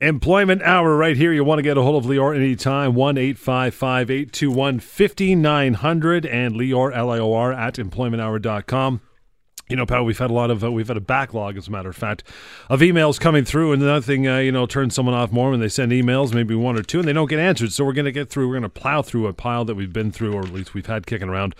Employment Hour right here. You want to get a hold of Lior anytime. 1 855 821 5900 and Lior, L I O R, at employmenthour.com. You know, Pat, we've had a lot of, uh, we've had a backlog, as a matter of fact, of emails coming through. And nothing, uh, you know, turns someone off more when they send emails, maybe one or two, and they don't get answered. So we're going to get through, we're going to plow through a pile that we've been through, or at least we've had kicking around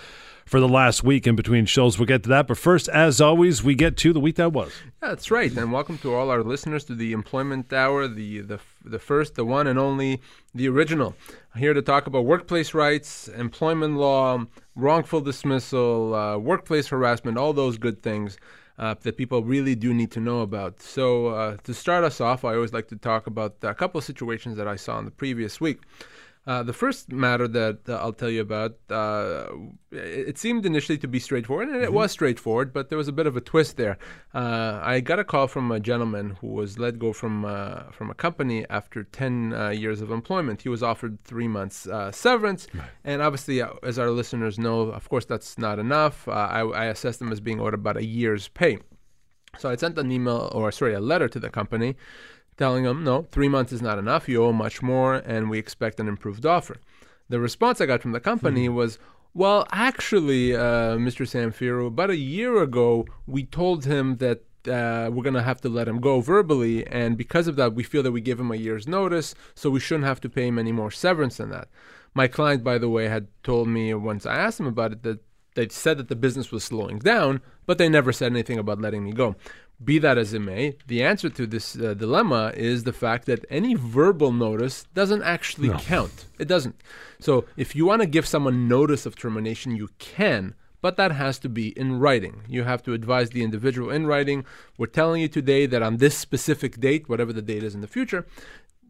for the last week in between shows. We'll get to that. But first, as always, we get to the week that was. That's right. And welcome to all our listeners to the Employment Hour, the, the, the first, the one and only, the original. Here to talk about workplace rights, employment law, wrongful dismissal, uh, workplace harassment, all those good things. Uh, that people really do need to know about. So, uh, to start us off, I always like to talk about a couple of situations that I saw in the previous week. Uh, the first matter that uh, I'll tell you about, uh, it, it, seemed initially to be straightforward, and it mm-hmm. was straightforward, but there was a bit of a twist there. Uh, I got a call from a gentleman who was let go from uh, from a company after ten uh, years of employment. He was offered three months severance, right. and obviously, as our listeners know, of course, that's not enough. I, I assessed him as being owed about a year's pay. So I sent an email, or sorry, a letter to the company telling them, no, three months is not enough. You owe much more, and we expect an improved offer. The response I got from the company mm-hmm. was, well, actually, uh, Mr. Samfiru, about a year ago, we told him that uh, we're going to have to let him go verbally. And because of that, we feel that we give him a year's notice, so we shouldn't have to pay him any more severance than that. My client, by the way, had told me once I asked him about it that they said that the business was slowing down, but they never said anything about letting me go. Be that as it may, the answer to this uh, dilemma is the fact that any verbal notice doesn't actually no. count. It doesn't. So if you want to give someone notice of termination, you can, but that has to be in writing. You have to advise the individual in writing. We're telling you today that on this specific date, whatever the date is in the future,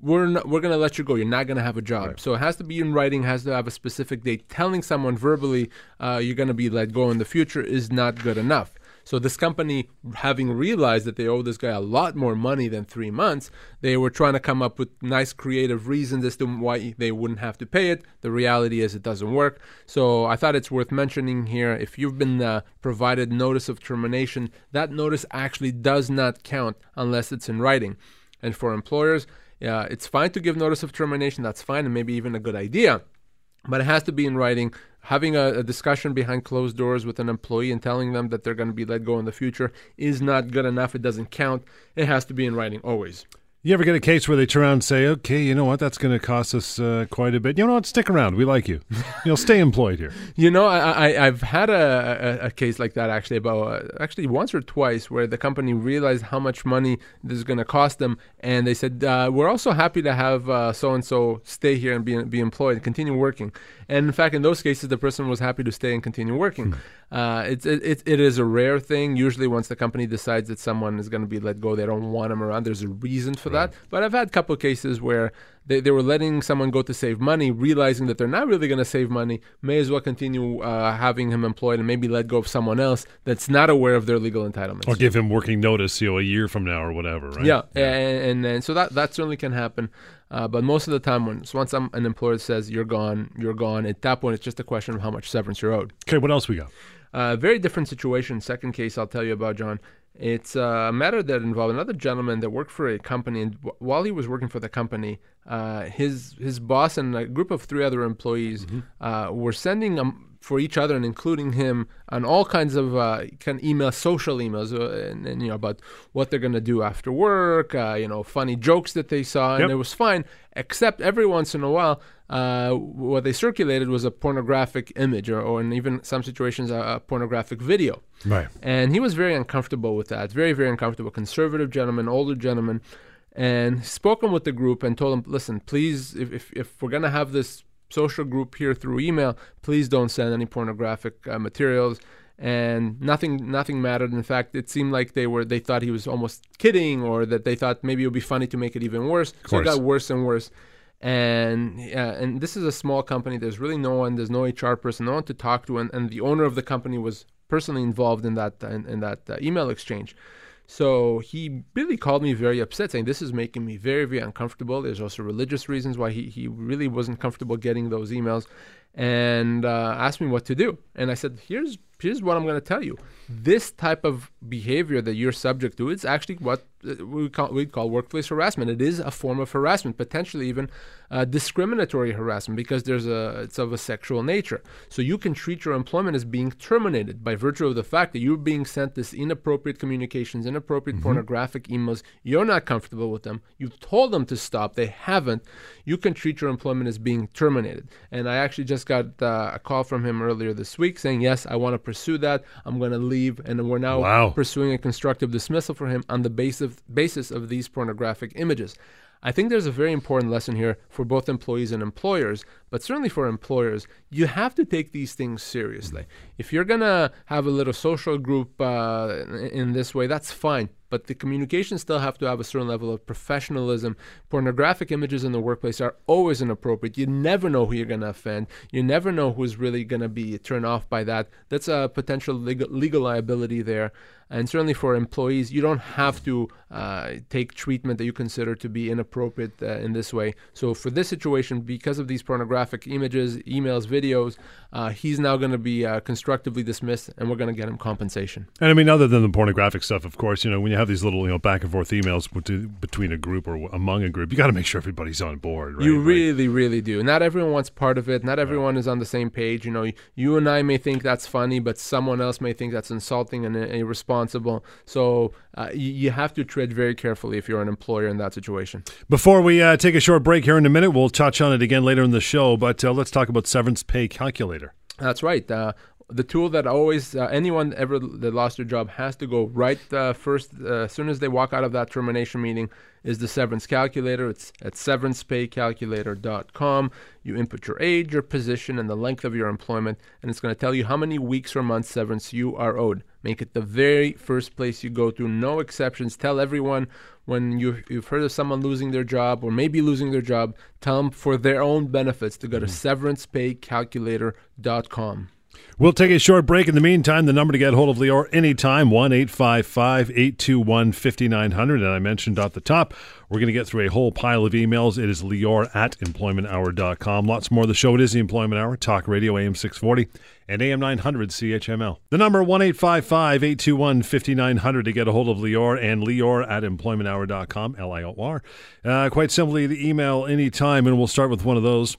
we're not, we're going to let you go. You're not going to have a job. Right. So it has to be in writing. Has to have a specific date. Telling someone verbally uh, you're going to be let go in the future is not good enough. So this company, having realized that they owe this guy a lot more money than three months, they were trying to come up with nice creative reasons as to why they wouldn't have to pay it. The reality is it doesn't work. So I thought it's worth mentioning here. If you've been uh, provided notice of termination, that notice actually does not count unless it's in writing. And for employers, uh, it's fine to give notice of termination. That's fine and maybe even a good idea but it has to be in writing having a, a, discussion behind closed doors with an employee and telling them that they're going to be let go in the future is not good enough. It doesn't count. It has to be in writing always. You ever get a case where they turn around and say, okay, you know what, that's going to cost us uh, quite a bit. You know what, stick around. We like you. You'll stay employed here. You know, I, I, have had a, a, a, case like that actually about, uh, actually once or twice where the company realized how much money this is going to cost them. And they said, uh, we're also happy to have so and so stay here and be, be employed and continue working. And in fact, in those cases, the person was happy to stay and continue working. Hmm. Uh, it's it, it, it is a rare thing. Usually, once the company decides that someone is going to be let go, they don't want them around. There's a reason for right. that. But I've had a couple of cases where they, they were letting someone go to save money, realizing that they're not really going to save money, may as well continue uh, having him employed and maybe let go of someone else that's not aware of their legal entitlements. Or give him working notice, you know, a year from now or whatever, right? Yeah, yeah. And, and, and, so that, that certainly can happen. Uh, but most of the time, when once an employer says you're gone, you're gone, at that point, it's just a question of how much severance you're owed. Okay, what else we got? Uh, very different situation. Second case I'll tell you about, John. It's a matter that involved another gentleman that worked for a company, and while he was working for the company, uh, his his boss and a group of three other employees mm-hmm. uh, were sending um, for each other and including him on all kinds of uh, kind of emails, social emails, uh, and, and, you know about what they're gonna do after work, uh, you know, funny jokes that they saw, and yep. it was fine. Except every once in a while, uh, what they circulated was a pornographic image, or, or in even some situations, a, a, pornographic video. Right. And he was very uncomfortable with that. Very, very uncomfortable. Conservative gentleman, older gentleman, and spoken with the group and told them, listen, please, if if, if we're gonna have this social group here through email, please don't send any pornographic uh, materials. And nothing, nothing mattered. In fact, it seemed like they were they thought he was almost kidding, or that they thought maybe it would be funny to make it even worse. So it got worse and worse. And uh, and this is a small company. There's really no one. There's no HR person, no one to talk to, and, and the owner of the company was personally involved in that in, in that uh, email exchange. So he really called me very upset, saying this is making me very, very uncomfortable. There's also religious reasons why he, he really wasn't comfortable getting those emails. and uh, asked me what to do. And I said, here's here's what I'm going to tell you. This type of behavior that you're subject to, it's actually what uh, we call, we call workplace harassment. It is a form of harassment, potentially even uh, discriminatory harassment because there's a it's of a sexual nature. So you can treat your employment as being terminated by virtue of the fact that you're being sent this inappropriate communications, inappropriate mm-hmm. pornographic emails. You're not comfortable with them. You've told them to stop. They haven't. You can treat your employment as being terminated. And I actually just got uh, a call from him earlier this week saying, yes, I want to pursue that. I'm going to leave, and we're now wow. pursuing a constructive dismissal for him on the basis of, basis of these pornographic images. I think there's a very important lesson here for both employees and employers, but certainly for employers. You have to take these things seriously. If you're going to have a little social group uh, in this way, that's fine but the communications still have to have a certain level of professionalism. Pornographic images in the workplace are always inappropriate. You never know who you're going to offend. You never know who's really going to be turned off by that. That's a potential legal, legal liability there. And certainly for employees, you don't have to uh, take treatment that you consider to be inappropriate uh, in this way. So for this situation, because of these pornographic images, emails, videos, uh, he's now going to be uh, constructively dismissed, and we're going to get him compensation. And I mean, other than the pornographic stuff, of course, you know, when you have these little, you know, back and forth emails between a group or among a group, you got to make sure everybody's on board. Right? You really, like, really do. Not everyone wants part of it. Not everyone right. is on the same page. You know, you and I may think that's funny, but someone else may think that's insulting and irresponsible. So uh, you, you, have to tread very carefully if you're an employer in that situation. Before we uh, take a short break here in a minute, we'll touch on it again later in the show. But uh, let's talk about severance pay calculator. That's right. Uh, the tool that always uh, anyone ever that lost their job has to go right uh, first uh, as soon as they walk out of that termination meeting is the severance calculator. It's at severancepaycalculator.com you input your age your position and the length of your employment and it's going to tell you how many weeks or months severance you are owed. Make it the very first place you go to. No exceptions. Tell everyone when you, you've heard of someone losing their job or maybe losing their job tell them for their own benefits to go to mm-hmm. severancepaycalculator.com We'll take a short break. In the meantime, the number to get hold of Lior anytime, 1 855 821 5900. And I mentioned at the top, we're going to get through a whole pile of emails. It is Lior at employmenthour.com. Lots more of the show. It is the Employment Hour, Talk Radio AM 640 and AM 900 CHML. The number 1 855 821 5900 to get a hold of Lior and Lior at employmenthour.com, L I O R. Uh, quite simply, the email anytime, and we'll start with one of those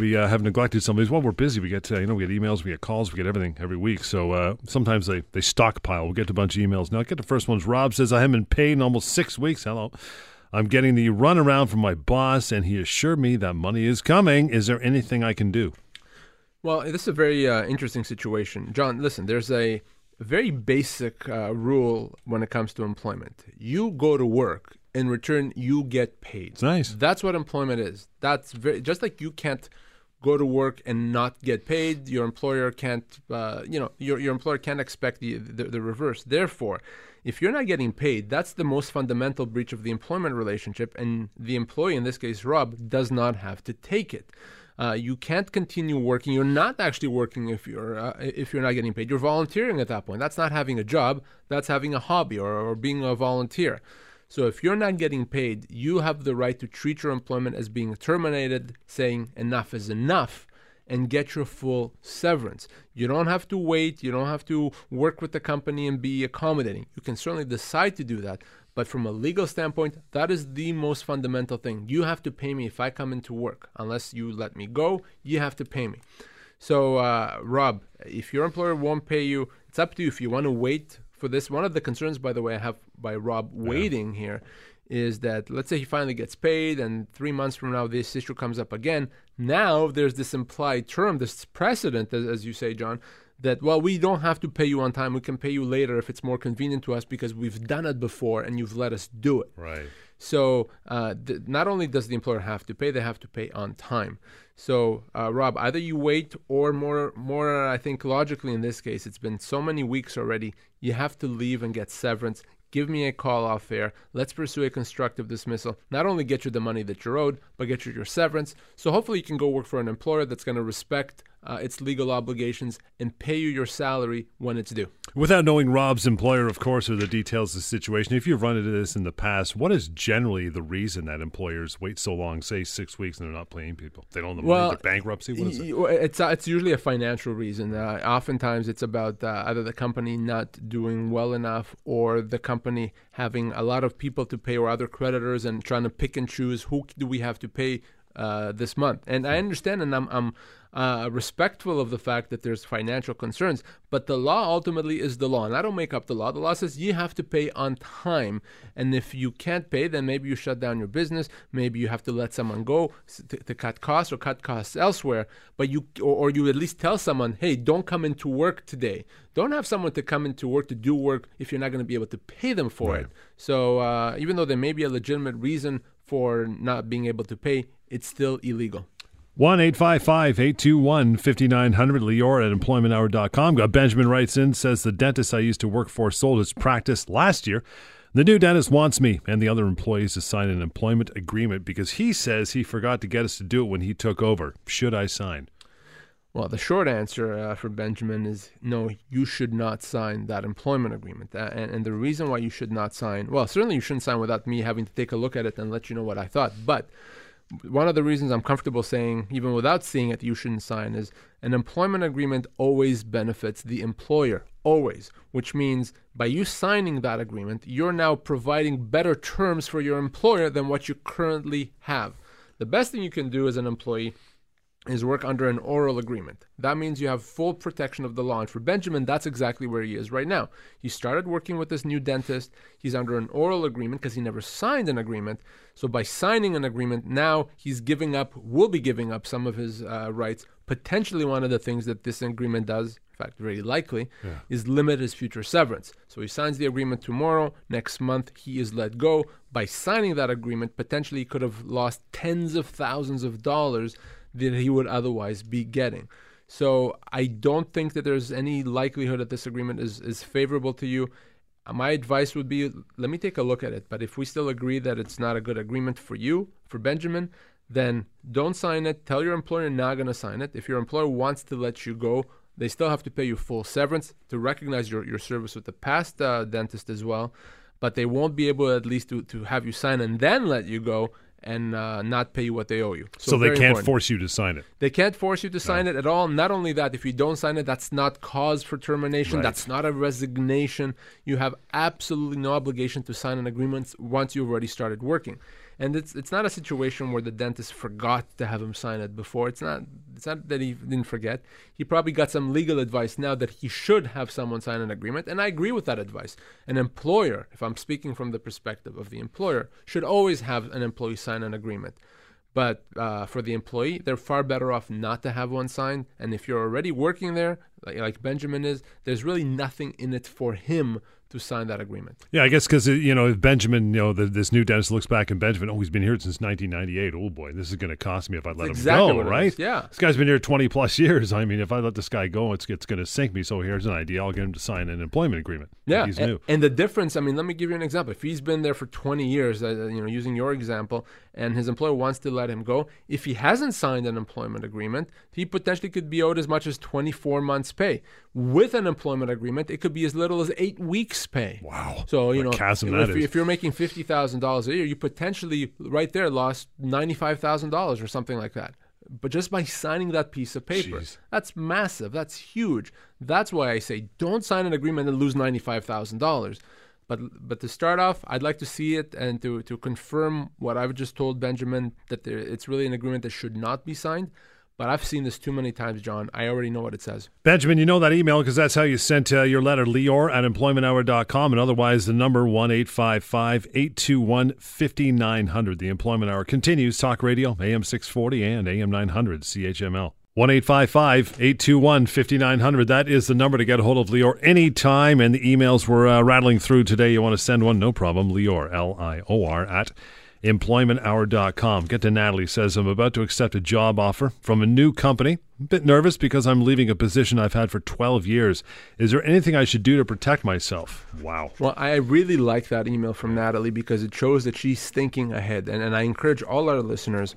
we uh, have neglected some of these. Well, we're busy. We get uh, you know we get emails, we get calls, we get everything every week. So uh, sometimes they they stockpile. We'll get a bunch of emails. Now, I get the first ones. Rob says I haven't been paid in almost six weeks. Hello. I'm getting the runaround from my boss, and he assured me that money is coming. Is there anything I can do? Well, this is a very uh, interesting situation, John. Listen, there's a very basic uh, rule when it comes to employment. You go to work in return, you get paid. It's nice. That's what employment is. That's very just like you can't go to work and not get paid. Your employer can't, uh, you know, your your employer can't expect the, the the reverse. Therefore, if you're not getting paid, that's the most fundamental breach of the employment relationship, and the employee, in this case Rob, does not have to take it. Uh, you can't continue working. You're not actually working if you're uh, if you're not getting paid. You're volunteering at that point. That's not having a job. That's having a hobby or, or being a volunteer. So if you're not getting paid, you have the right to treat your employment as being terminated, saying enough is enough, and get your full severance. You don't have to wait, you don't have to work with the company and be accommodating. You can certainly decide to do that, but from a legal standpoint, that is the most fundamental thing. You have to pay me if I come into work. Unless you let me go, you have to pay me. So, uh, Rob, if your employer won't pay you, it's up to you. If you want to wait for this. One of the concerns, by the way, I have by Rob waiting yeah. here is that let's say he finally gets paid and three months from now this issue comes up again. Now there's this implied term, this precedent, as, as you say, John, that well we don't have to pay you on time we can pay you later if it's more convenient to us because we've done it before and you've let us do it right so uh, th- not only does the employer have to pay they have to pay on time so, uh, Rob, either you wait or more, more. I think logically in this case, it's been so many weeks already. You have to leave and get severance. Give me a call off air. Let's pursue a constructive dismissal. Not only get you the money that you're owed, but get you your severance. So hopefully you can go work for an employer that's going to respect uh, its legal obligations and pay you your salary when it's due. Without knowing Rob's employer, of course, or the details of the situation, if you've run into this in the past, what is generally the reason that employers wait so long, say six weeks, and they're not paying people? They don't know Well, the bankruptcy. What is it? It's uh, it's usually a financial reason. Uh, oftentimes, it's about uh, either the company not doing well enough, or the company having a lot of people to pay, or other creditors, and trying to pick and choose who do we have to pay uh, this month. And I understand, and I'm I'm uh, respectful of the fact that there's financial concerns, but the law ultimately is the law, and I don't make up the law. The law says you have to pay on time, and if you can't pay, then maybe you shut down your business. Maybe you have to let someone go to, to cut costs or cut costs elsewhere. But you or, or you at least tell someone, hey, don't come into work today. Don't have someone to come into work to do work if you're not going to be able to pay them for Right. it. So uh, even though there may be a legitimate reason for not being able to pay, it's still illegal. 1 821 5900 Lior at employmenthour.com. Got Benjamin writes in, says the dentist I used to work for sold his practice last year. The new dentist wants me and the other employees to sign an employment agreement because he says he forgot to get us to do it when he took over. Should I sign? Well, the short answer uh, for Benjamin is no, you should not sign that employment agreement. And, and the reason why you should not sign, well, certainly you shouldn't sign without me having to take a look at it and let you know what I thought. But one of the reasons I'm comfortable saying, even without seeing it, you shouldn't sign is an employment agreement always benefits the employer, always, which means by you signing that agreement, you're now providing better terms for your employer than what you currently have. The best thing you can do as an employee is work under an oral agreement. That means you have full protection of the law. And for Benjamin, that's exactly where he is right now. He started working with this new dentist. He's under an oral agreement because he never signed an agreement. So by signing an agreement, now he's giving up, will be giving up some of his uh, rights. Potentially, one of the things that this agreement does, in fact, very likely, is limit his future severance. So he signs the agreement tomorrow. Next month, he is let go. By signing that agreement, potentially he could have lost tens of thousands of dollars that he would otherwise be getting. So I don't think that there's any likelihood that this agreement is, is favorable to you. Uh, My advice would be let me take a look at it. But if we still agree that it's not a good agreement for you, for Benjamin, then don't sign it. Tell your employer you're not going to sign it. If your employer wants to let you go, they still have to pay you full severance to recognize your, your service with the past uh, dentist as well. But they won't be able at least to, to have you sign and then let you go and uh, not pay you what they owe you. So, they can't important. force you to sign it. They can't force you to sign it at all. Not only that, if you don't sign it, that's not cause for termination. Right. That's not a resignation. You have absolutely no obligation to sign an agreement once you've already started working. And it's it's not a situation where the dentist forgot to have him sign it before. It's not it's not that he didn't forget. He probably got some legal advice now that he should have someone sign an agreement, and I agree with that advice. An employer, if I'm speaking from the perspective of the employer, should always have an employee sign an agreement. But uh, for the employee, they're far better off not to have one signed. And if you're already working there, like, like Benjamin is, there's really nothing in it for him to sign that agreement. Yeah, I guess because you know if Benjamin, you know, the, this new dentist looks back and Benjamin, oh, he's been here since 1998. Oh boy, this is going to cost me if I let exactly him what go, right? yeah. this guy's been here 20 plus years. I mean, if I let this guy go, it's it's going to sink me. So here's an idea: I'll get him to sign an employment agreement. Yeah, he's a- new. And, the difference, I mean, let me give you an example. If he's been there for 20 years, uh, you know, using your example, and his employer wants to let him go, if he hasn't signed an employment agreement, he potentially could be owed as much as 24 months' pay. With an employment agreement, it could be as little as eight weeks' pay. Wow. So you know, chasm if, that you- is. if you're making fifty thousand dollars a year, you potentially right there lost ninety five thousand dollars or something like that. But just by signing that piece of paper, Jeez. that's massive. That's huge. That's why I say don't sign an agreement and lose ninety five thousand dollars. But but to start off, I'd like to see it and to to confirm what I've just told Benjamin that there, it's really an agreement that should not be signed. But I've seen this too many times, John. I already know what it says. Benjamin, you know that email because that's how you sent uh, your letter, Lior at employmenthour.com. And otherwise, the number 1 855 821 5900. The Employment Hour continues. Talk Radio, AM 640 and AM 900, CHML. 1 855 821 5900. That is the number to get a hold of Lior anytime. And the emails were uh, rattling through today. You want to send one? No problem. Lior, L I O R, at employmenthour.com. Get to Natalie says, I'm about to accept a job offer from a new company. A bit nervous because I'm leaving a position I've had for 12 years. Is there anything I should do to protect myself? Wow. Well, I really like that email from Natalie because it shows that she's thinking ahead. And, and I encourage all our listeners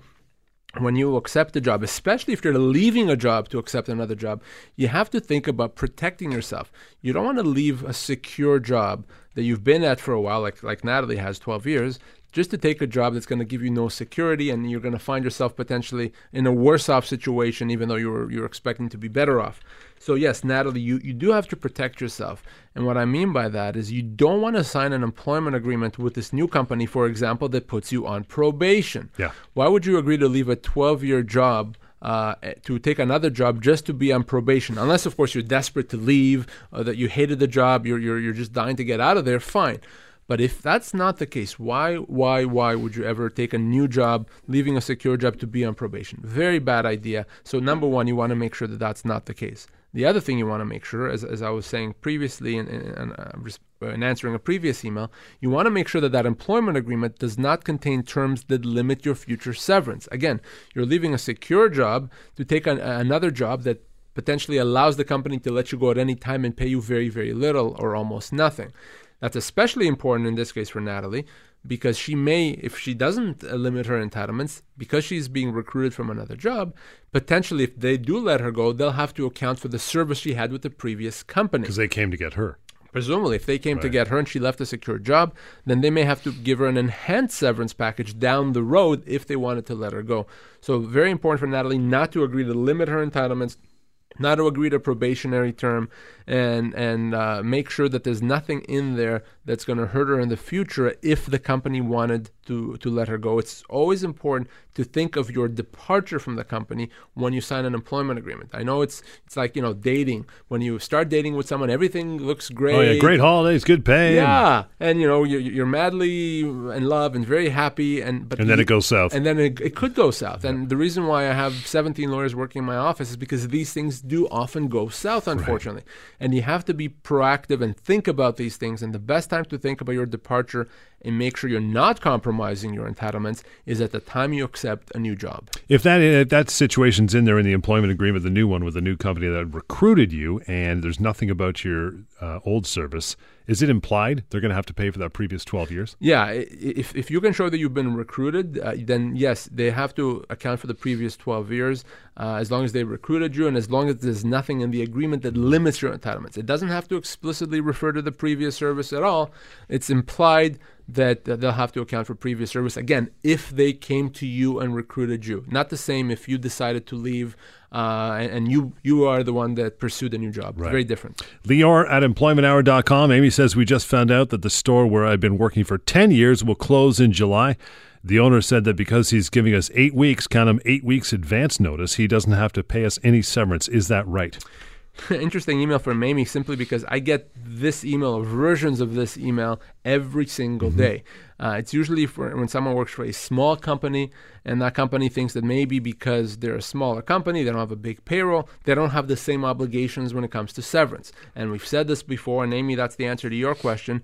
when you accept a job, especially if you're leaving a job to accept another job, you have to think about protecting yourself. You don't want to leave a secure job that you've been at for a while, like like Natalie has 12 years, just to take a job that's going to give you no security, and you're going to find yourself potentially in a worse off situation, even though you're you're expecting to be better off. So yes, Natalie, you, you do have to protect yourself. And what I mean by that is you don't want to sign an employment agreement with this new company, for example, that puts you on probation. Yeah. Why would you agree to leave a 12 year job? Uh, to take another job just to be on probation, unless of course you're desperate to leave, or that you hated the job, you're, you're you're just dying to get out of there. Fine, but if that's not the case, why, why, why would you ever take a new job, leaving a secure job to be on probation? Very bad idea. So, number one, you want to make sure that that's not the case. The other thing you want to make sure, as, as I was saying previously in, in, in, uh, answering a previous email, you want to make sure that that employment agreement does not contain terms that limit your future severance. Again, you're leaving a secure job to take an, another job that potentially allows the company to let you go at any time and pay you very, very little or almost nothing. That's especially important in this case for Natalie because she may, if she doesn't limit her entitlements, because she's being recruited from another job, potentially if they do let her go, they'll have to account for the service she had with the previous company. Because they came to get her. Presumably, if they came right. to get her and she left a secure job, then they may have to give her an enhanced severance package down the road if they wanted to let her go. So, very important for Natalie not to agree to limit her entitlements not to agree to probationary term and and uh, make sure that there's nothing in there that's going to hurt her in the future if the company wanted to to let her go. It's always important to think of your departure from the company when you sign an employment agreement. I know it's it's like you know dating. When you start dating with someone, everything looks great. Oh yeah, great holidays, good pay. Yeah, and you know you're, you're madly in love and very happy, and but and then you, it goes south. And then it, it could go south. Yeah. And the reason why I have 17 lawyers working in my office is because these things do often go south, unfortunately. Right. And you have to be proactive and think about these things. And the best time to think about your departure and make sure you're not compromising your entitlements is at the time you accept a new job. If that if that situation's in there in the employment agreement, the new one with the new company that recruited you, and there's nothing about your uh, old service, is it implied they're going to have to pay for that previous 12 years? Yeah, if, if you can show that you've been recruited, uh, then yes, they have to account for the previous 12 years uh, as long as they recruited you and as long as there's nothing in the agreement that limits your entitlements. It doesn't have to explicitly refer to the previous service at all. It's implied that uh, they'll have to account for previous service again if they came to you and recruited you. Not the same if you decided to leave uh, and, and, you you are the one that pursued a new job. Right. Very different. Lior at employmenthour.com. Amy says we just found out that the store where I've been working for ten years will close in July. The owner said that because he's giving us eight weeks, count him eight weeks advance notice, he doesn't have to pay us any severance. Is that right? interesting email from Amy simply because I get this email versions of this email every single mm-hmm. day. Uh, it's usually for when someone works for a small company and that company thinks that maybe because they're a smaller company, they don't have a big payroll, they don't have the same obligations when it comes to severance. And we've said this before, and Amy, that's the answer to your question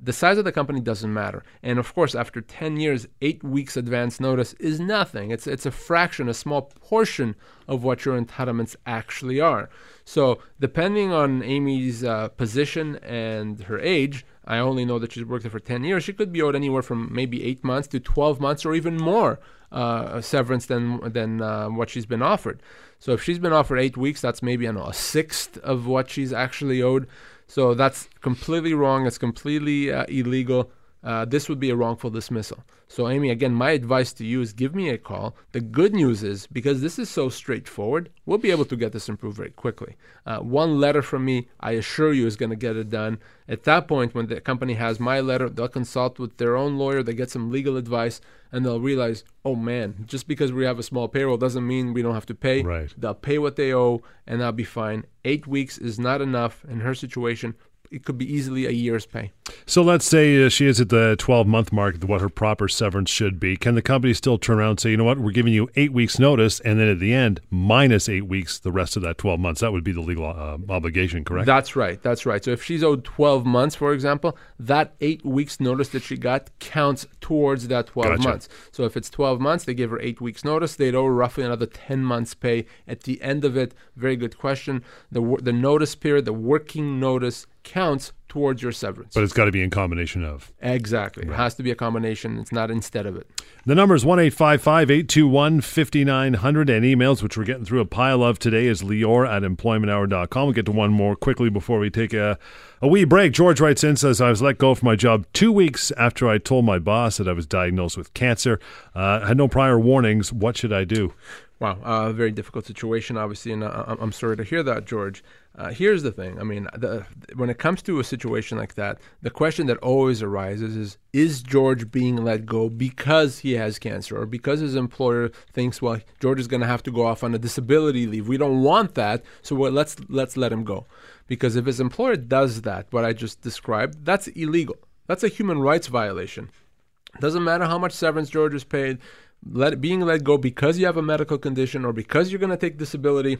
the size of the company doesn't matter. And of course, after 10 years, eight weeks advance notice is nothing. It's, it's a fraction, a small portion of what your entitlements actually are. So, depending on Amy's uh, position and her age, I only know that she's worked there for 10 years. She could be owed anywhere from maybe eight months to 12 months or even more uh, severance than, than uh, what she's been offered. So, if she's been offered eight weeks, that's maybe know, a sixth of what she's actually owed. So that's completely wrong. It's completely uh, illegal. Uh, this would be a wrongful dismissal. So, Amy, again, my advice to you is give me a call. The good news is because this is so straightforward, we'll be able to get this improved very quickly. Uh, one letter from me, I assure you, is going to get it done. At that point, when the company has my letter, they'll consult with their own lawyer, they get some legal advice, and they'll realize, oh man, just because we have a small payroll doesn't mean we don't have to pay. Right. They'll pay what they owe, and that'll be fine. Eight weeks is not enough in her situation it could be easily a year's pay. So let's say uh, she is at the 12 month mark, what her proper severance should be. Can the company still turn around and say, you know what, we're giving you eight weeks notice, and then at the end, minus eight weeks the rest of that 12 months? That would be the legal uh, obligation, correct? That's right. That's right. So if she's owed 12 months, for example, that eight weeks notice that she got counts towards that 12 gotcha. months. So if it's 12 months, they give her eight weeks notice. They'd owe roughly another 10 months pay at the end of it. Very good question. The, the notice period, the working notice, counts towards your severance. But it's got to be in combination of. Exactly. It has to be a combination. It's not instead of it. The number is 1 821 5900. And emails, which we're getting through a pile of today, is lior at employmenthour.com. We'll get to one more quickly before we take a, a wee break. George writes in says, I was let go from my job two weeks after I told my boss that I was diagnosed with cancer. Uh, had no prior warnings. What should I do? Wow, a uh, very difficult situation, obviously, and uh, I'm sorry to hear that, George. Uh, here's the thing. I mean, the, when it comes to a situation like that, the question that always arises is: Is George being let go because he has cancer, or because his employer thinks, well, George is going to have to go off on a disability leave? We don't want that, so well, let's let's let him go. Because if his employer does that, what I just described, that's illegal. That's a human rights violation. Doesn't matter how much severance George is paid let being let go because you have a medical condition or because you're going to take disability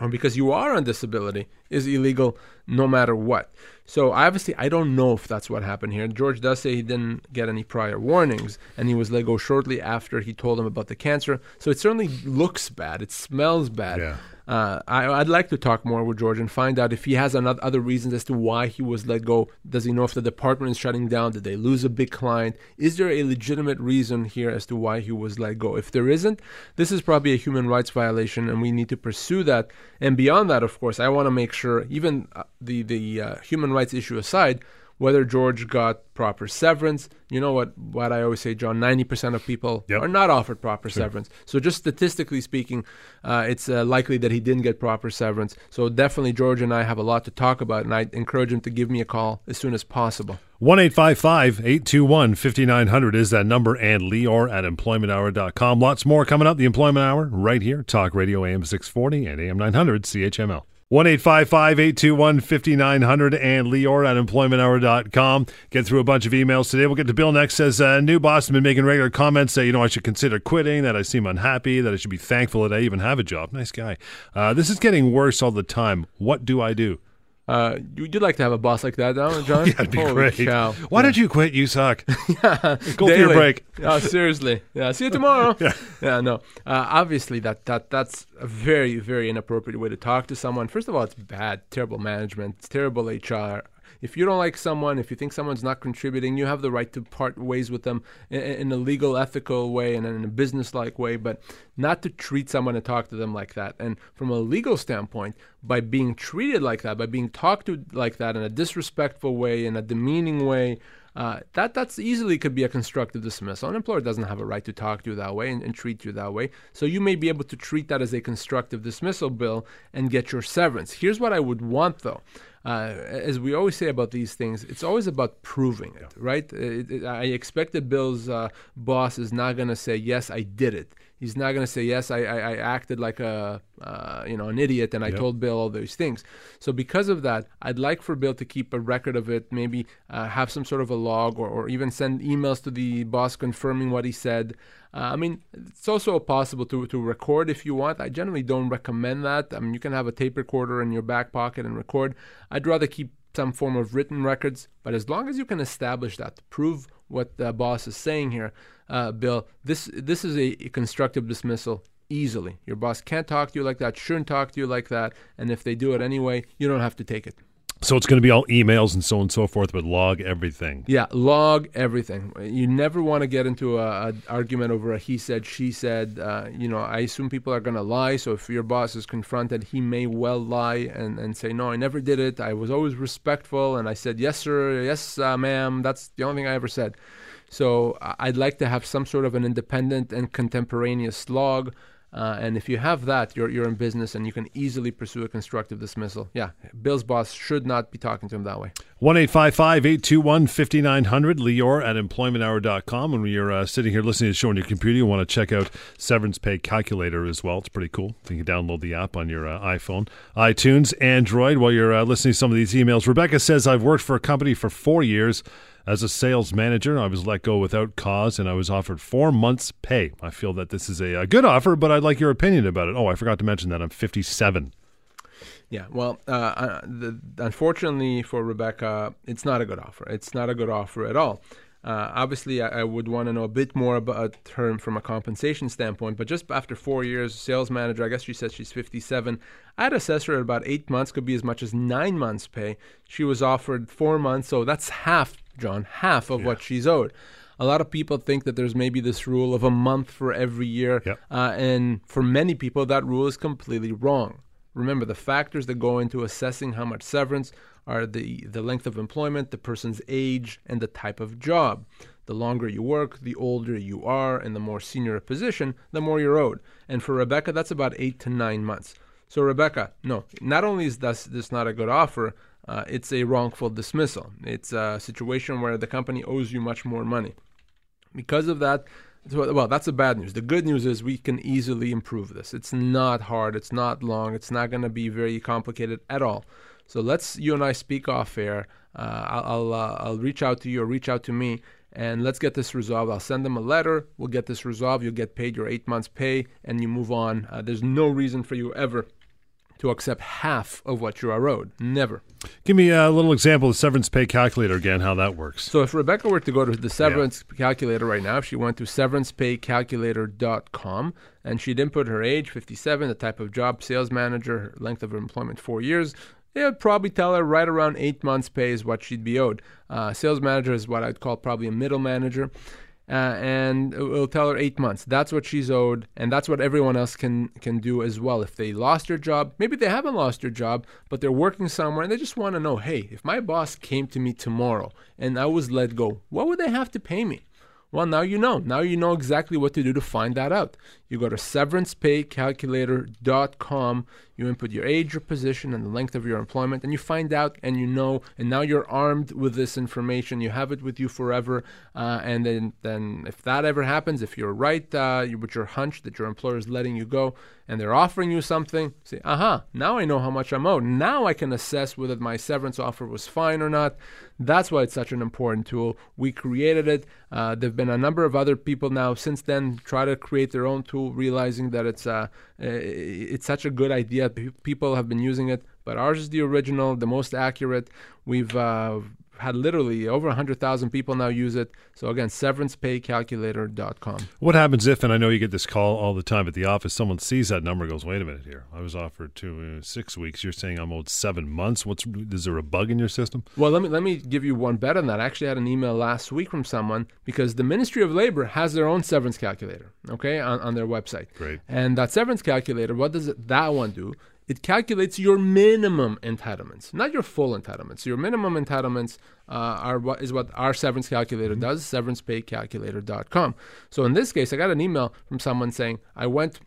or because you are on disability is illegal no matter what. So obviously, I don't know if that's what happened here. George does say he didn't get any prior warnings, and he was let go shortly after he told him about the cancer. So it certainly looks bad. It smells bad. Yeah. Uh, I, would like to talk more with George and find out if he has another, other reasons as to why he was let go. Does he know if the department is shutting down? Did they lose a big client? Is there a legitimate reason here as to why he was let go? If there isn't, this is probably a human rights violation, and we need to pursue that. And beyond that, of course, I want to make sure, even uh, the the uh, human rights issue aside, whether George got proper severance. You know what? What I always say, John. Ninety percent of people yep. are not offered proper sure. severance. So just statistically speaking, uh, it's uh, likely that he didn't get proper severance. So definitely, George and I have a lot to talk about, and I encourage him to give me a call as soon as possible. One eight five five eight two one fifty nine hundred is that number, and Lior at employmenthour.com. Lots more coming up. The Employment Hour right here. Talk Radio AM six forty and AM nine hundred CHML. 1 821 5900 and Lior at employmenthour.com. Get through a bunch of emails today. We'll get to Bill next. Says, uh, new boss has been making regular comments say, you know, I should consider quitting, that I seem unhappy, that I should be thankful that I even have a job. Nice guy. Uh, this is getting worse all the time. What do I do? Uh, you'd like to have a boss like that, don't you, John? yeah, that'd be Holy great. Cow. Why yeah. don't you quit? You suck. yeah, go for your break. Oh, seriously. Yeah, see you tomorrow. yeah. yeah, no. Uh, obviously, that that that's a very very inappropriate way to talk to someone. First of all, it's bad, terrible management, it's terrible HR if you don't like someone, if you think someone's not contributing, you have the right to part ways with them in, in a legal, ethical way and in a business-like way, but not to treat someone and talk to them like that. And from a legal standpoint, by being treated like that, by being talked to like that in a disrespectful way, in a demeaning way, uh, that that's easily could be a constructive dismissal. An employer doesn't have a right to talk to you that way and, and, treat you that way. So you may be able to treat that as a constructive dismissal bill and get your severance. Here's what I would want though uh, as we always say about these things, it's always about proving it, right? It, it, I expect that Bill's uh, boss is not going to say, "Yes, I did it." He's not going to say, "Yes, I, I, I, acted like a uh, you know an idiot and I yep. told Bill all those things." So because of that, I'd like for Bill to keep a record of it, maybe uh, have some sort of a log, or, or even send emails to the boss confirming what he said. Uh, I mean, it's also possible to, to record if you want. I generally don't recommend that. I mean, you can have a tape recorder in your back pocket and record. I'd rather keep some form of written records, but as long as you can establish that prove what the boss is saying here, uh, Bill, this this is a, a constructive dismissal easily. Your boss can't talk to you like that, shouldn't talk to you like that, and if they do it anyway, you don't have to take it. So it's going to be all emails and so on and so forth, but log everything. Yeah, log everything. You never want to get into a, a argument over a he said, she said. Uh, you know, I assume people are going to lie. So if your boss is confronted, he may well lie and, and say, no, I never did it. I was always respectful, and I said, yes, sir, yes, uh, ma'am. That's the only thing I ever said. So I'd like to have some sort of an independent and contemporaneous log uh, and if you have that, you're, you're in business and you can easily pursue a constructive dismissal. Yeah, Bill's boss should not be talking to him that way. 1 821 5900, Lior at employmenthour.com. When you're uh, sitting here listening to the show on your computer, you want to check out Severance Pay Calculator as well. It's pretty cool. You can download the app on your uh, iPhone, iTunes, Android while you're uh, listening to some of these emails. Rebecca says, I've worked for a company for four years. As a sales manager, I was let go without cause and I was offered four months' pay. I feel that this is a, a good offer, but I'd like your opinion about it. Oh, I forgot to mention that I'm 57. Yeah, well, uh, uh, the, unfortunately for Rebecca, it's not a good offer. It's not a good offer at all. Uh, obviously, I, I would want to know a bit more about her from a compensation standpoint. But just after four years, sales manager, I guess she said she's 57. I'd assess her at about eight months, could be as much as nine months' pay. She was offered four months, so that's half, John, half of Yeah. what she's owed. A lot of people think that there's maybe this rule of a month for every year, Yep. uh, and for many people, that rule is completely wrong. Remember, the factors that go into assessing how much severance are the, the length of employment, the person's age, and the type of job. The longer you work, the older you are, and the more senior a position, the more you're owed. And for Rebecca, that's about eight to nine months. So, Rebecca, no, not only is this, this not a good offer, uh, it's a wrongful dismissal. It's a situation where the company owes you much more money. Because of that, well, that's the bad news. The good news is we can easily improve this. It's not hard, it's not long, it's not going to be very complicated at all. So let's you and I speak off air. Uh, I'll I'll, uh, I'll reach out to you or reach out to me, and let's get this resolved. I'll send them a letter. We'll get this resolved. You'll get paid your eight months' pay, and you move on. Uh, there's no reason for you ever to accept half of what you are owed. Never. Give me a little example of severance pay calculator again, how that works. So if Rebecca were to go to the severance calculator right now, if she went to severancepaycalculator.com and she'd input her age, 57, the type of job, sales manager, her length of her employment, four years, it would probably tell her right around eight months' pay is what she'd be owed. Uh, sales manager is what I'd call probably a middle manager. Uh, and it will tell her eight months. That's what she's owed, and that's what everyone else can can do as well. If they lost their job, maybe they haven't lost their job, but they're working somewhere, and they just want to know, hey, if my boss came to me tomorrow and I was let go, what would they have to pay me? Well, now you know. Now you know exactly what to do to find that out. You go to severancepaycalculator.com, you input your age, your position, and the length of your employment, and you find out and you know, and now you're armed with this information. You have it with you forever. Uh, and then, then, if that ever happens, if you're right uh, you- with your hunch that your employer is letting you go and they're offering you something, say, aha, now I know how much I'm owed. Now I can assess whether my severance offer was fine or not. That's why it's such an important tool. We created it. Uh, there have been a number of other people now since then try to create their own tool, realizing that it's uh, uh, it's such a good idea. People have been using it, but ours is the original, the most accurate. We've uh, had literally over 100,000 people now use it. So again, severancepaycalculator.com. What happens if, and I know you get this call all the time at the office, someone sees that number and goes, wait a minute here. I was offered two, uh, six weeks. You're saying I'm owed seven months. What's Is there a bug in your system? Well, let me let me give you one better than that. I actually had an email last week from someone because the Ministry of Labor has their own severance calculator, okay, on, on their website. Great. And that severance calculator, what does it, that one do? It calculates your minimum entitlements, not your full entitlements. Your minimum entitlements uh, are what is what our severance calculator does. SeverancePayCalculator.com. So in this case, I got an email from someone saying I went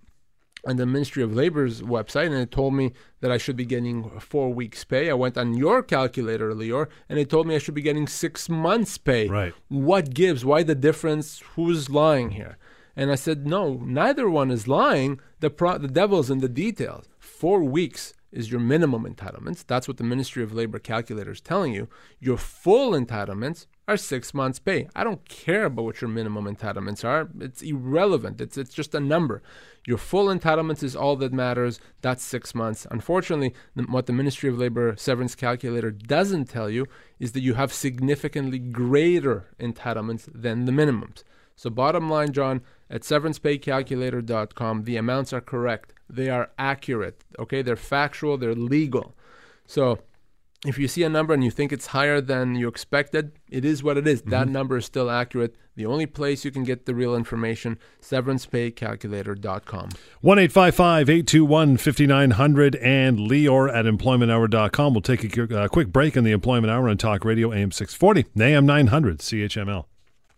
on the Ministry of Labor's website, and it told me that I should be getting four weeks' pay. I went on your calculator, Lior, and it told me I should be getting six months' pay. Right. What gives? Why the difference? Who's lying here? And I said, no, neither one is lying. The pro- the devil's in the details. Four weeks is your minimum entitlements. That's what the Ministry of Labor calculator is telling you. Your full entitlements are six months' pay. I don't care about what your minimum entitlements are. It's irrelevant. It's it's just a number. Your full entitlements is all that matters. That's six months. Unfortunately, what the Ministry of Labor severance calculator doesn't tell you is that you have significantly greater entitlements than the minimums. So, bottom line, John, at severancepaycalculator.com, the amounts are correct. They are accurate. Okay, they're factual. They're legal. So, if you see a number and you think it's higher than you expected, it is what it is. That number is still accurate. The only place you can get the real information, severancepaycalculator.com. 1 821 5900 and Lior at employmenthour.com. We'll take a uh, quick break in the Employment Hour on Talk Radio AM 640, AM 900, CHML.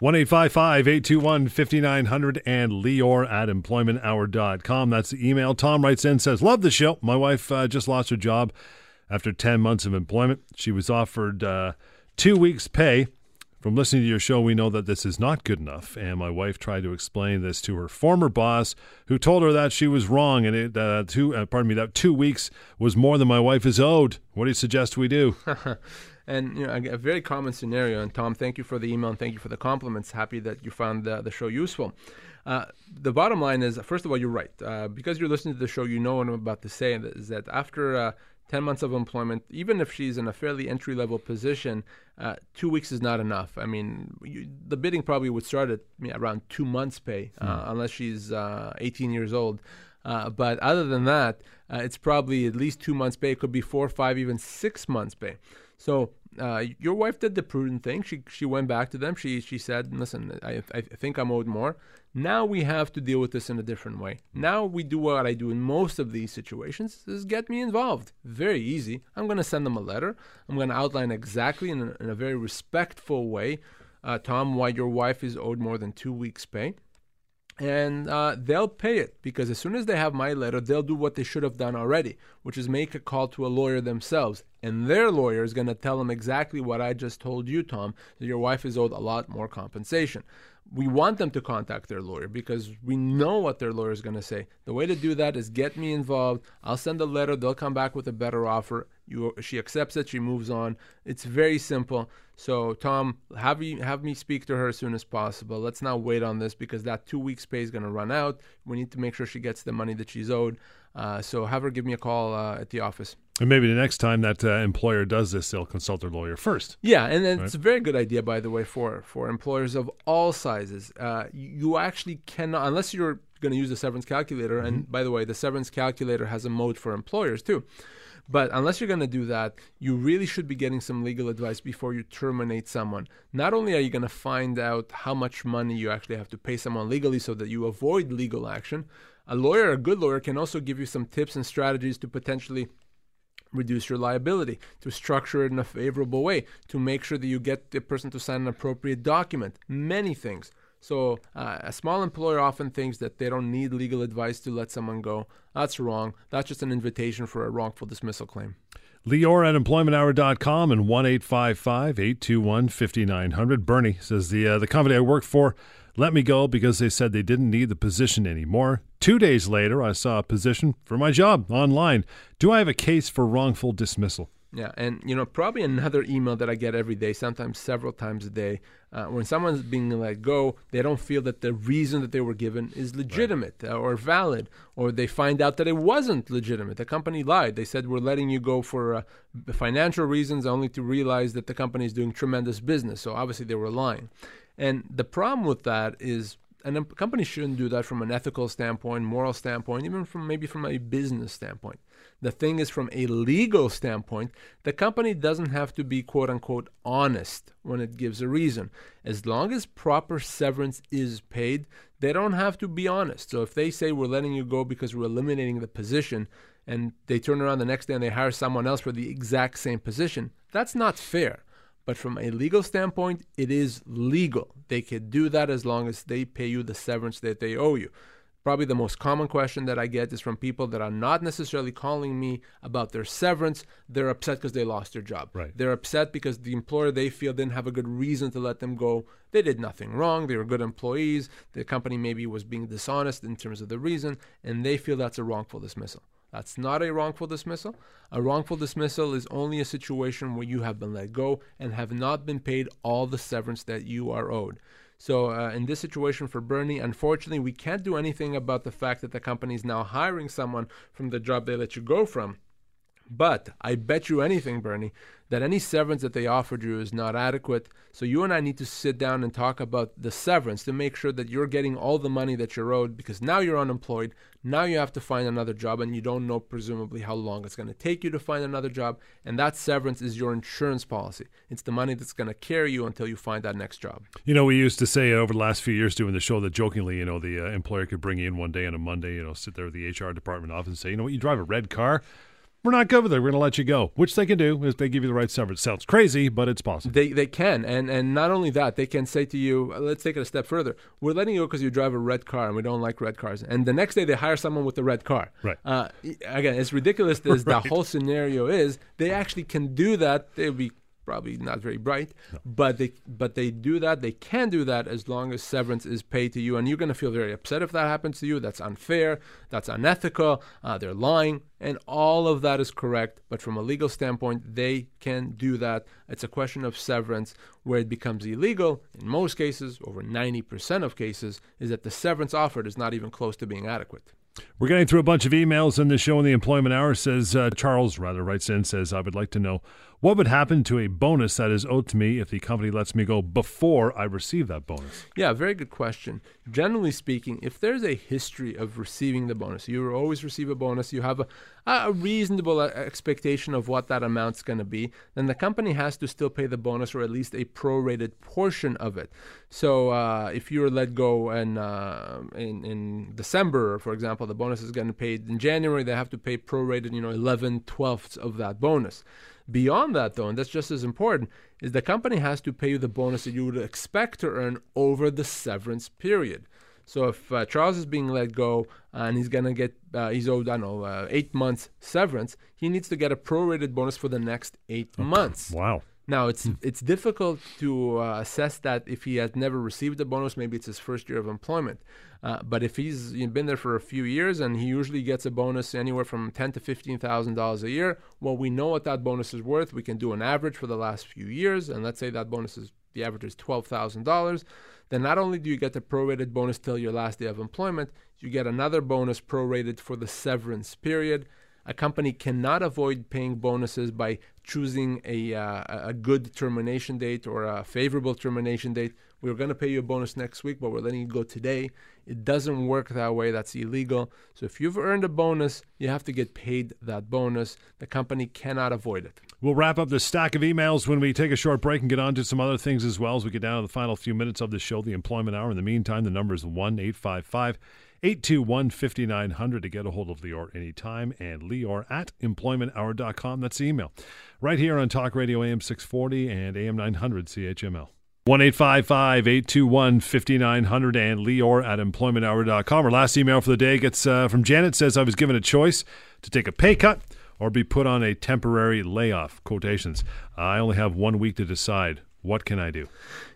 1 821 5900 and Lior at employmenthour.com. That's the email. Tom writes in, says, Love the show. My wife uh, just lost her job after 10 months of employment. She was offered uh, two weeks' pay. From listening to your show, we know that this is not good enough, and my wife tried to explain this to her former boss, who told her that she was wrong, and it, uh, two, uh, pardon me, that two weeks was more than my wife is owed. What do you suggest we do? and you know, a, a very common scenario. And Tom, thank you for the email and thank you for the compliments. Happy that you found the, the show useful. Uh, the bottom line is, first of all, you're right. Uh, because you're listening to the show, you know what I'm about to say is that after uh, 10 months of employment, even if she's in a fairly entry level position, uh, two weeks is not enough. I mean, you, the bidding probably would start at I mean, around two months' pay, uh, hmm. unless she's uh, 18 years old. Uh, but other than that, uh, it's probably at least two months' pay. It could be four, five, even six months' pay. So uh, your wife did the prudent thing. She she went back to them. She she said, "Listen, I I think I'm owed more. Now we have to deal with this in a different way. Now we do what I do in most of these situations: is get me involved. Very easy. I'm going to send them a letter. I'm going to outline exactly in a, in a very respectful way, uh, Tom, why your wife is owed more than two weeks' pay." And uh, they'll pay it because as soon as they have my letter, they'll do what they should have done already, which is make a call to a lawyer themselves. And their lawyer is going to tell them exactly what I just told you, Tom, that your wife is owed a lot more compensation. We want them to contact their lawyer because we know what their lawyer is going to say. The way to do that is get me involved. I'll send a letter. They'll come back with a better offer. You, she accepts it. She moves on. It's very simple. So, Tom, have you have me speak to her as soon as possible. Let's not wait on this because that two weeks pay is going to run out. We need to make sure she gets the money that she's owed. Uh, so, have her give me a call uh, at the office. And maybe the next time that uh, employer does this, they'll consult their lawyer first. Yeah, and right? it's a very good idea, by the way, for for employers of all sizes. Uh, you actually cannot, unless you're going to use the severance calculator. Mm-hmm. And by the way, the severance calculator has a mode for employers too. But unless you're going to do that, you really should be getting some legal advice before you terminate someone. Not only are you going to find out how much money you actually have to pay someone legally so that you avoid legal action, a lawyer, a good lawyer, can also give you some tips and strategies to potentially reduce your liability, to structure it in a favorable way, to make sure that you get the person to sign an appropriate document, many things. So uh, a small employer often thinks that they don't need legal advice to let someone go. That's wrong. That's just an invitation for a wrongful dismissal claim. Lior at employmenthour.com and 1 821 5900. Bernie says the, uh, the company I work for let me go because they said they didn't need the position anymore. Two days later, I saw a position for my job online. Do I have a case for wrongful dismissal? Yeah, and you know, probably another email that I get every day, sometimes several times a day, uh, when someone's being let go, they don't feel that the reason that they were given is legitimate right. Uh, or valid, or they find out that it wasn't legitimate. The company lied. They said, We're letting you go for uh, financial reasons, only to realize that the company is doing tremendous business. So obviously they were lying. And the problem with that is and a company shouldn't do that from an ethical standpoint, moral standpoint, even from maybe from a business standpoint. The thing is, from a legal standpoint, the company doesn't have to be quote unquote honest when it gives a reason. As long as proper severance is paid, they don't have to be honest. So if they say we're letting you go because we're eliminating the position, and they turn around the next day and they hire someone else for the exact same position, that's not fair. But from a legal standpoint, it is legal. They could do that as long as they pay you the severance that they owe you. Probably the most common question that I get is from people that are not necessarily calling me about their severance. They're upset because they lost their job. Right. They're upset because the employer they feel didn't have a good reason to let them go. They did nothing wrong. They were good employees. The company maybe was being dishonest in terms of the reason, and they feel that's a wrongful dismissal. That's not a wrongful dismissal. A wrongful dismissal is only a situation where you have been let go and have not been paid all the severance that you are owed. So, uh, in this situation for Bernie, unfortunately, we can't do anything about the fact that the company is now hiring someone from the job they let you go from. But I bet you anything, Bernie, that any severance that they offered you is not adequate. So you and I need to sit down and talk about the severance to make sure that you're getting all the money that you're owed because now you're unemployed. Now you have to find another job and you don't know presumably how long it's going to take you to find another job. And that severance is your insurance policy. It's the money that's going to carry you until you find that next job. You know, we used to say over the last few years doing the show that jokingly, you know, the uh, employer could bring you in one day on a Monday, you know, sit there with the HR department office and say, you know what, you drive a red car we're not good with it. We're going to let you go, which they can do if they give you the right severance. Sounds crazy, but it's possible. They they can, and and not only that, they can say to you, let's take it a step further. We're letting you go because you drive a red car, and we don't like red cars. And the next day, they hire someone with a red car. Right. Uh, again, as ridiculous as right. the whole scenario is, they actually can do that. They'll be probably not very bright, no. but they but they do that. They can do that as long as severance is paid to you, and you're going to feel very upset if that happens to you. That's unfair. That's unethical. Uh, they're lying, and all of that is correct. But from a legal standpoint, they can do that. It's a question of severance where it becomes illegal. In most cases, over 90% of cases, is that the severance offered is not even close to being adequate. We're getting through a bunch of emails in the show in the employment hour. Says uh, Charles, rather, writes in, says, I would like to know what would happen to a bonus that is owed to me if the company lets me go before I receive that bonus? Yeah, very good question. Generally speaking, if there's a history of receiving the bonus, you always receive a bonus, you have a, a reasonable uh, expectation of what that amount's going to be, then the company has to still pay the bonus or at least a prorated portion of it. So uh, if you're let go in, uh, in, in December, for example, the bonus is going to getting paid in January, they have to pay prorated, you know, 11 twelfths of that bonus. Beyond that, though, and that's just as important, is the company has to pay you the bonus that you would expect to earn over the severance period. So if uh, Charles is being let go and he's gonna get uh, he's owed I don't know uh, eight months severance, he needs to get a prorated bonus for the next eight okay. months. Wow. Now it's hmm. it's difficult to uh, assess that if he has never received a bonus. Maybe it's his first year of employment. Uh, but if he's been there for a few years and he usually gets a bonus anywhere from ten to fifteen thousand dollars a year, well, we know what that bonus is worth. We can do an average for the last few years, and let's say that bonus is the average is twelve thousand dollars. Then not only do you get the prorated bonus till your last day of employment, you get another bonus prorated for the severance period. A company cannot avoid paying bonuses by choosing a, uh, a good termination date or a favorable termination date. We are going to pay you a bonus next week, but we're letting you go today. It doesn't work that way. That's illegal. So if you've earned a bonus, you have to get paid that bonus. The company cannot avoid it. We'll wrap up the stack of emails when we take a short break and get on to some other things as well as we get down to the final few minutes of the show, the employment hour. In the meantime, the number is 1 855 821 5900 to get a hold of Lior anytime and Lior at employmenthour.com. That's the email. Right here on Talk Radio AM 640 and AM 900 CHML. 1 821 5900 and Lior at employmenthour.com. Our last email for the day gets uh, from Janet says, I was given a choice to take a pay cut or be put on a temporary layoff. Quotations. I only have one week to decide. What can I do?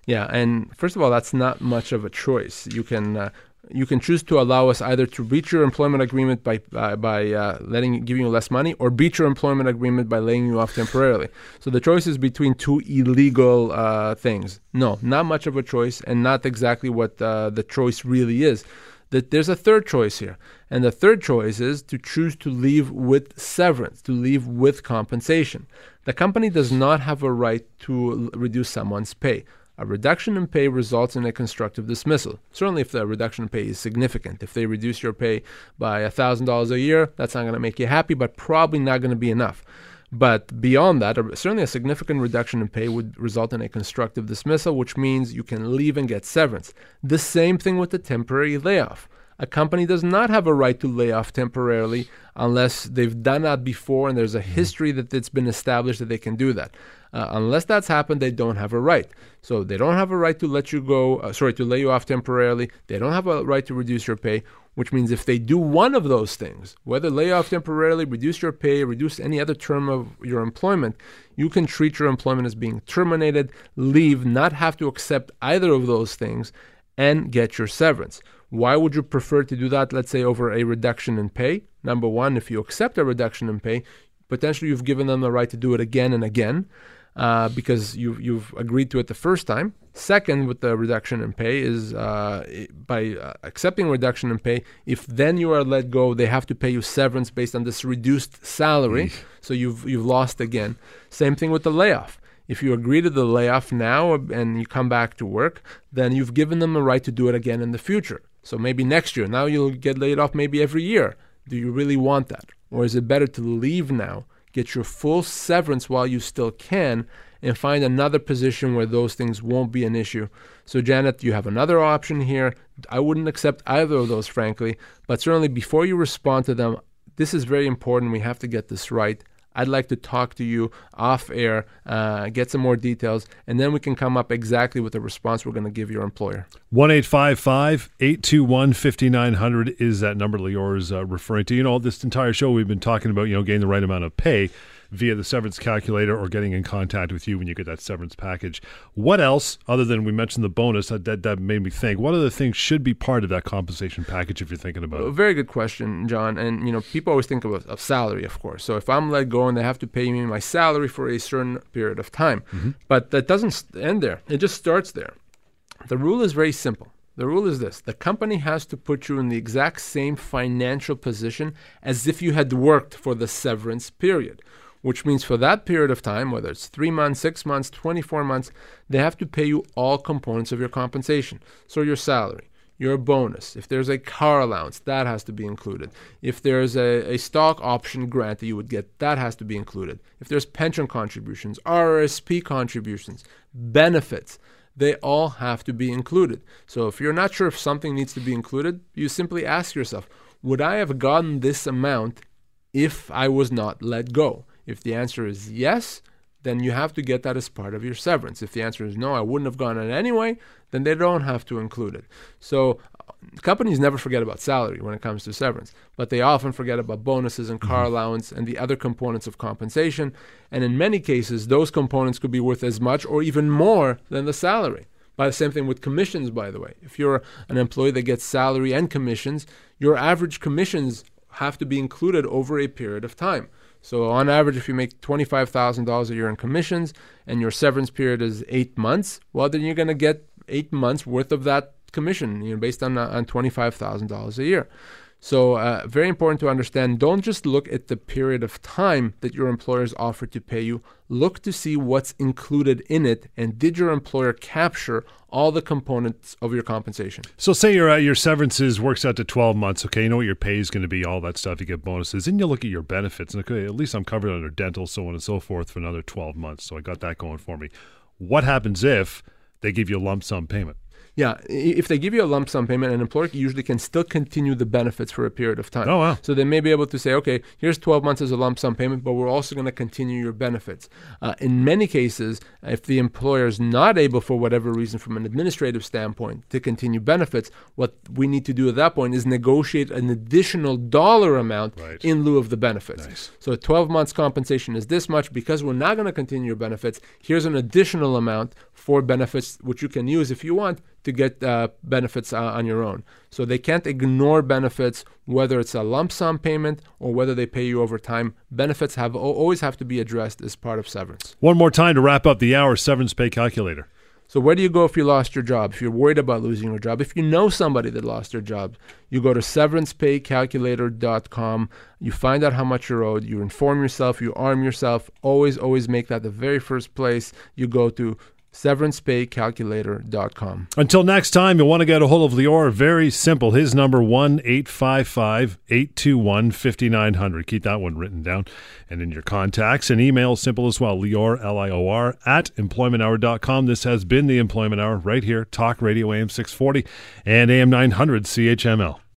Yeah, and first of all, that's not much of a choice. You can uh, you can choose to allow us either to breach your employment agreement by uh, by uh, letting giving you less money, or breach your employment agreement by laying you off temporarily. So the choice is between two illegal uh, things. No, not much of a choice, and not exactly what uh, the choice really is. That there's a third choice here, and the third choice is to choose to leave with severance, to leave with compensation. The company does not have a right to reduce someone's pay. A reduction in pay results in a constructive dismissal. Certainly, if the reduction in pay is significant. If they reduce your pay by $1,000 a year, that's not going to make you happy, but probably not going to be enough. But beyond that, certainly a significant reduction in pay would result in a constructive dismissal, which means you can leave and get severance. The same thing with the temporary layoff. A company does not have a right to lay off temporarily unless they've done that before and there's a mm-hmm. history that it's been established that they can do that. Uh, unless that's happened, they don't have a right. So they don't have a right to let you go, uh, sorry, to lay you off temporarily. They don't have a right to reduce your pay, which means if they do one of those things, whether lay off temporarily, reduce your pay, reduce any other term of your employment, you can treat your employment as being terminated, leave, not have to accept either of those things, and get your severance. Why would you prefer to do that, let's say, over a reduction in pay? Number one, if you accept a reduction in pay, potentially you've given them the right to do it again and again uh, because you've, you've agreed to it the first time. Second, with the reduction in pay, is uh, by uh, accepting reduction in pay, if then you are let go, they have to pay you severance based on this reduced salary. So you've, you've lost again. Same thing with the layoff. If you agree to the layoff now and you come back to work, then you've given them a right to do it again in the future. So maybe next year. Now you'll get laid off maybe every year. Do you really want that? Or is it better to leave now get your full severance while you still can, and find another position where those things won't be an issue. So, Janet, you have another option here. I wouldn't accept either of those, frankly, but certainly before you respond to them, this is very important. We have to get this right. I'd like to talk to you off air, uh, get some more details, and then we can come up exactly with the response we're going to give your employer. 1 821 5900 is that number Lior is uh, referring to. You know, this entire show we've been talking about, you know, getting the right amount of pay via the severance calculator or getting in contact with you when you get that severance package. What else, other than we mentioned the bonus, that, that, that made me think, what other things should be part of that compensation package if you're thinking about it? Very good question, John. And, you know, people always think of, of salary, of course. So if I'm let go and they have to pay me my salary for a certain period of time, mm-hmm. but that doesn't end there. It just starts there. The rule is very simple. The rule is this the company has to put you in the exact same financial position as if you had worked for the severance period, which means for that period of time, whether it's three months, six months, 24 months, they have to pay you all components of your compensation. So your salary, your bonus, if there's a car allowance, that has to be included. If there's a, a stock option grant that you would get, that has to be included. If there's pension contributions, RSP contributions, benefits, they all have to be included. So if you're not sure if something needs to be included, you simply ask yourself, would I have gotten this amount if I was not let go? If the answer is yes, then you have to get that as part of your severance. If the answer is no, I wouldn't have gone it anyway, then they don't have to include it. So companies never forget about salary when it comes to severance, but they often forget about bonuses and car mm-hmm. allowance and the other components of compensation. And in many cases, those components could be worth as much or even more than the salary. By the same thing with commissions, by the way. If you're an employee that gets salary and commissions, your average commissions have to be included over a period of time. So on average, if you make twenty-five thousand dollars a year in commissions and your severance period is eight months, well, then you're going to get eight months worth of that commission, you know, based on on twenty five thousand dollars a year. So, uh, very important to understand. Don't just look at the period of time that your employers is offered to pay you. Look to see what's included in it, and did your employer capture all the components of your compensation? So, say your uh, your severances works out to twelve months. Okay, you know what your pay is going to be, all that stuff. You get bonuses, and you look at your benefits, and okay, at least I'm covered under dental, so on and so forth, for another twelve months. So I got that going for me. What happens if they give you a lump sum payment? Yeah, if they give you a lump sum payment, an employer usually can still continue the benefits for a period of time. Oh, wow. So they may be able to say, okay, here's 12 months as a lump sum payment, but we're also going to continue your benefits. Uh, in many cases, if the employer is not able, for whatever reason, from an administrative standpoint, to continue benefits, what we need to do at that point is negotiate an additional dollar amount right. in lieu of the benefits. Nice. So 12 months compensation is this much because we're not going to continue your benefits. Here's an additional amount for benefits, which you can use if you want to get uh, benefits uh, on your own. So they can't ignore benefits, whether it's a lump sum payment or whether they pay you over time. Benefits have always have to be addressed as part of severance. One more time to wrap up the hour severance pay calculator. So where do you go if you lost your job? If you're worried about losing your job, if you know somebody that lost their job, you go to severancepaycalculator.com. You find out how much you're owed. You inform yourself. You arm yourself. Always, always make that the very first place you go to severancepaycalculator.com. Until next time, you want to get a hold of Lior, very simple. His number, 1-855-821-5900. Keep that one written down and in your contacts. And email simple as well, Lior, L-I-O-R, at employmenthour.com. This has been the Employment Hour right here, Talk Radio AM 640 and AM 900 CHML.